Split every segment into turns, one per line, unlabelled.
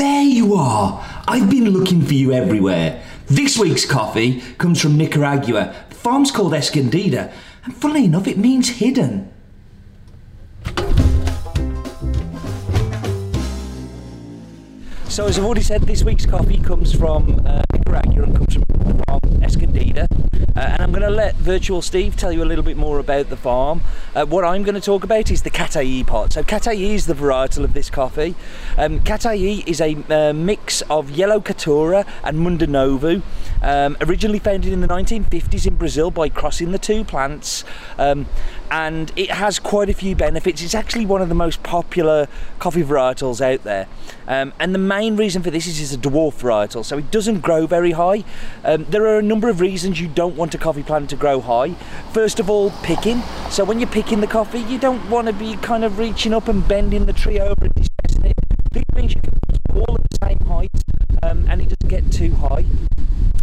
There you are! I've been looking for you everywhere. This week's coffee comes from Nicaragua. The farm's called Escondida, and funnily enough, it means hidden. So, as I've already said, this week's coffee comes from uh, Nicaragua and comes from the Escondida. Uh, I'm going to let Virtual Steve tell you a little bit more about the farm. Uh, what I'm going to talk about is the Catuaí pot. So Catuaí is the varietal of this coffee. Um, is a uh, mix of Yellow Caturra and Mundo Novo. Um, originally founded in the 1950s in Brazil by crossing the two plants. Um, and it has quite a few benefits. It's actually one of the most popular coffee varietals out there. Um, and the main reason for this is it's a dwarf varietal, so it doesn't grow very high. Um, there are a number of reasons you don't want a coffee plant to grow high. First of all, picking. So when you're picking the coffee, you don't want to be kind of reaching up and bending the tree over and distressing it. Means you can all at the same height um, and it doesn't get too high.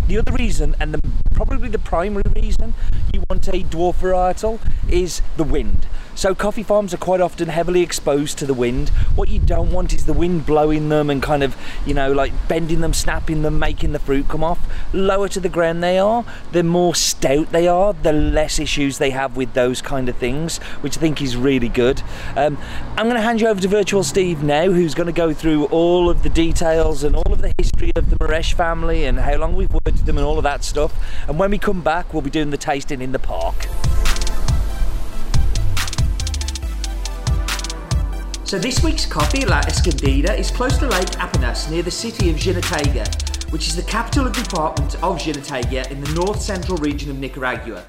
The other reason, and the, probably the primary reason you want a dwarf varietal, is the wind. So coffee farms are quite often heavily exposed to the wind. What you don't want is the wind blowing them and kind of, you know, like bending them, snapping them, making the fruit come off. Lower to the ground they are, the more stout they are, the less issues they have with those kind of things, which I think is really good. Um, I'm going to hand you over to Virtual Steve now, who's going to go through all of the details and all of the history of the Maresh family and how long we've worked with them and all of that stuff. And when we come back, we'll be doing the tasting in the park. So this week's coffee, La Escondida, is close to Lake Apanás near the city of Jinotega, which is the capital of the department of Jinotega in the north central region of Nicaragua.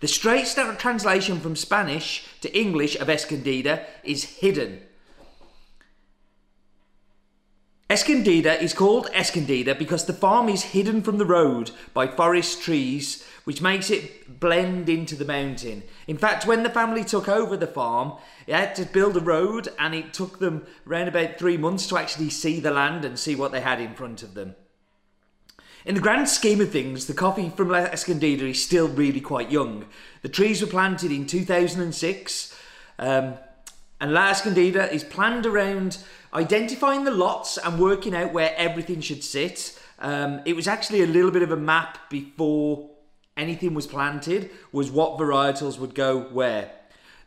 The straight translation from Spanish to English of Escondida is hidden. Escondida is called Escondida because the farm is hidden from the road by forest trees, which makes it blend into the mountain. In fact, when the family took over the farm, they had to build a road and it took them around about three months to actually see the land and see what they had in front of them. In the grand scheme of things, the coffee from La Escondida is still really quite young. The trees were planted in 2006, um, and La Escondida is planned around identifying the lots and working out where everything should sit. Um, it was actually a little bit of a map before anything was planted, was what varietals would go where.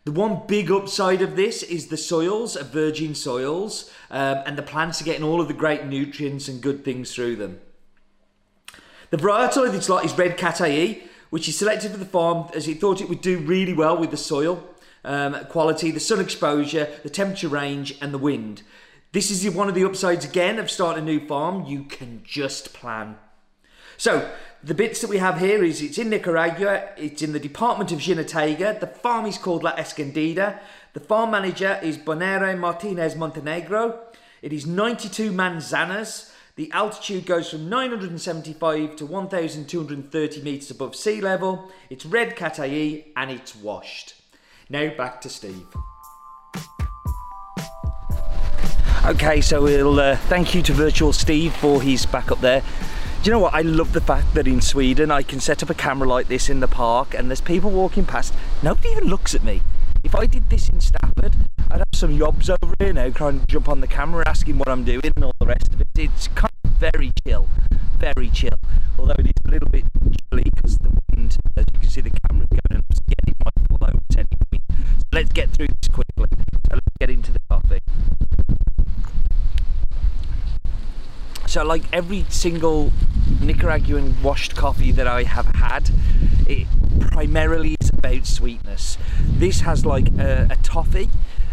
The one big upside of this is the soils are virgin soils, um, and the plants are getting all of the great nutrients and good things through them. The varietal of this lot is Red Catuaí, which is selected for the farm as it thought it would do really well with the soil um, quality, the sun exposure, the temperature range, and the wind. This is one of the upsides again of starting a new farm. You can just plan. So, the bits that we have here is it's in Nicaragua, it's in the department of Jinotega. The farm is called La Escondida. The farm manager is Bonera Martinez Montenegro. It is 92 manzanas. The altitude goes from 975 to 1,230 metres above sea level. It's red Catuaí and it's washed. Now back to Steve. Okay, so we'll uh, thank you to Virtual Steve for his back up there. Do you know what? I love the fact that in Sweden I can set up a camera like this in the park and there's people walking past. Nobody even looks at me. If I did this in Stafford, I'd have some yobs over here now trying to jump on the camera asking what I'm doing and all the rest of it. It's kind of very chill, very chill. Although it is a little bit chilly because the wind, as you can see the camera going and again it might fall over at any point. So let's get through this quickly. So let's get into the coffee. So like every single Nicaraguan washed coffee that I have had, it primarily is about sweetness. This has like a, a toffee,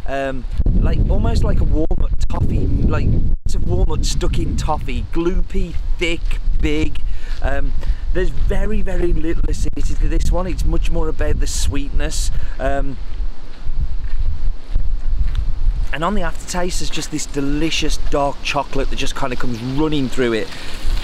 um, like almost like a walnut toffee, like it's a walnut stuck in toffee, gloopy, thick, big. Um, there's very, very little acidity to this one. It's much more about the sweetness. Um, and on the aftertaste is just this delicious dark chocolate that just kind of comes running through it.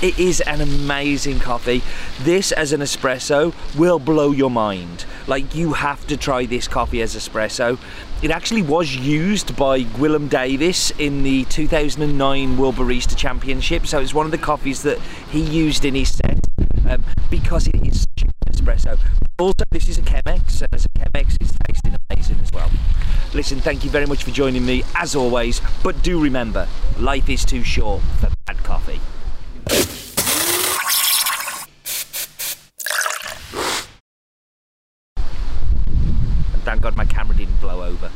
It is an amazing coffee. This as an espresso will blow your mind. Like you have to try this coffee as espresso. It actually was used by Gwilym Davies in the 2009 World Barista Championship. So it's one of the coffees that he used in his set um, because it is such an espresso. Also this is a Chemex and as a Chemex it's tasting amazing as well. Listen, thank you very much for joining me as always, but do remember, life is too short for bad coffee. And thank God my camera didn't blow over.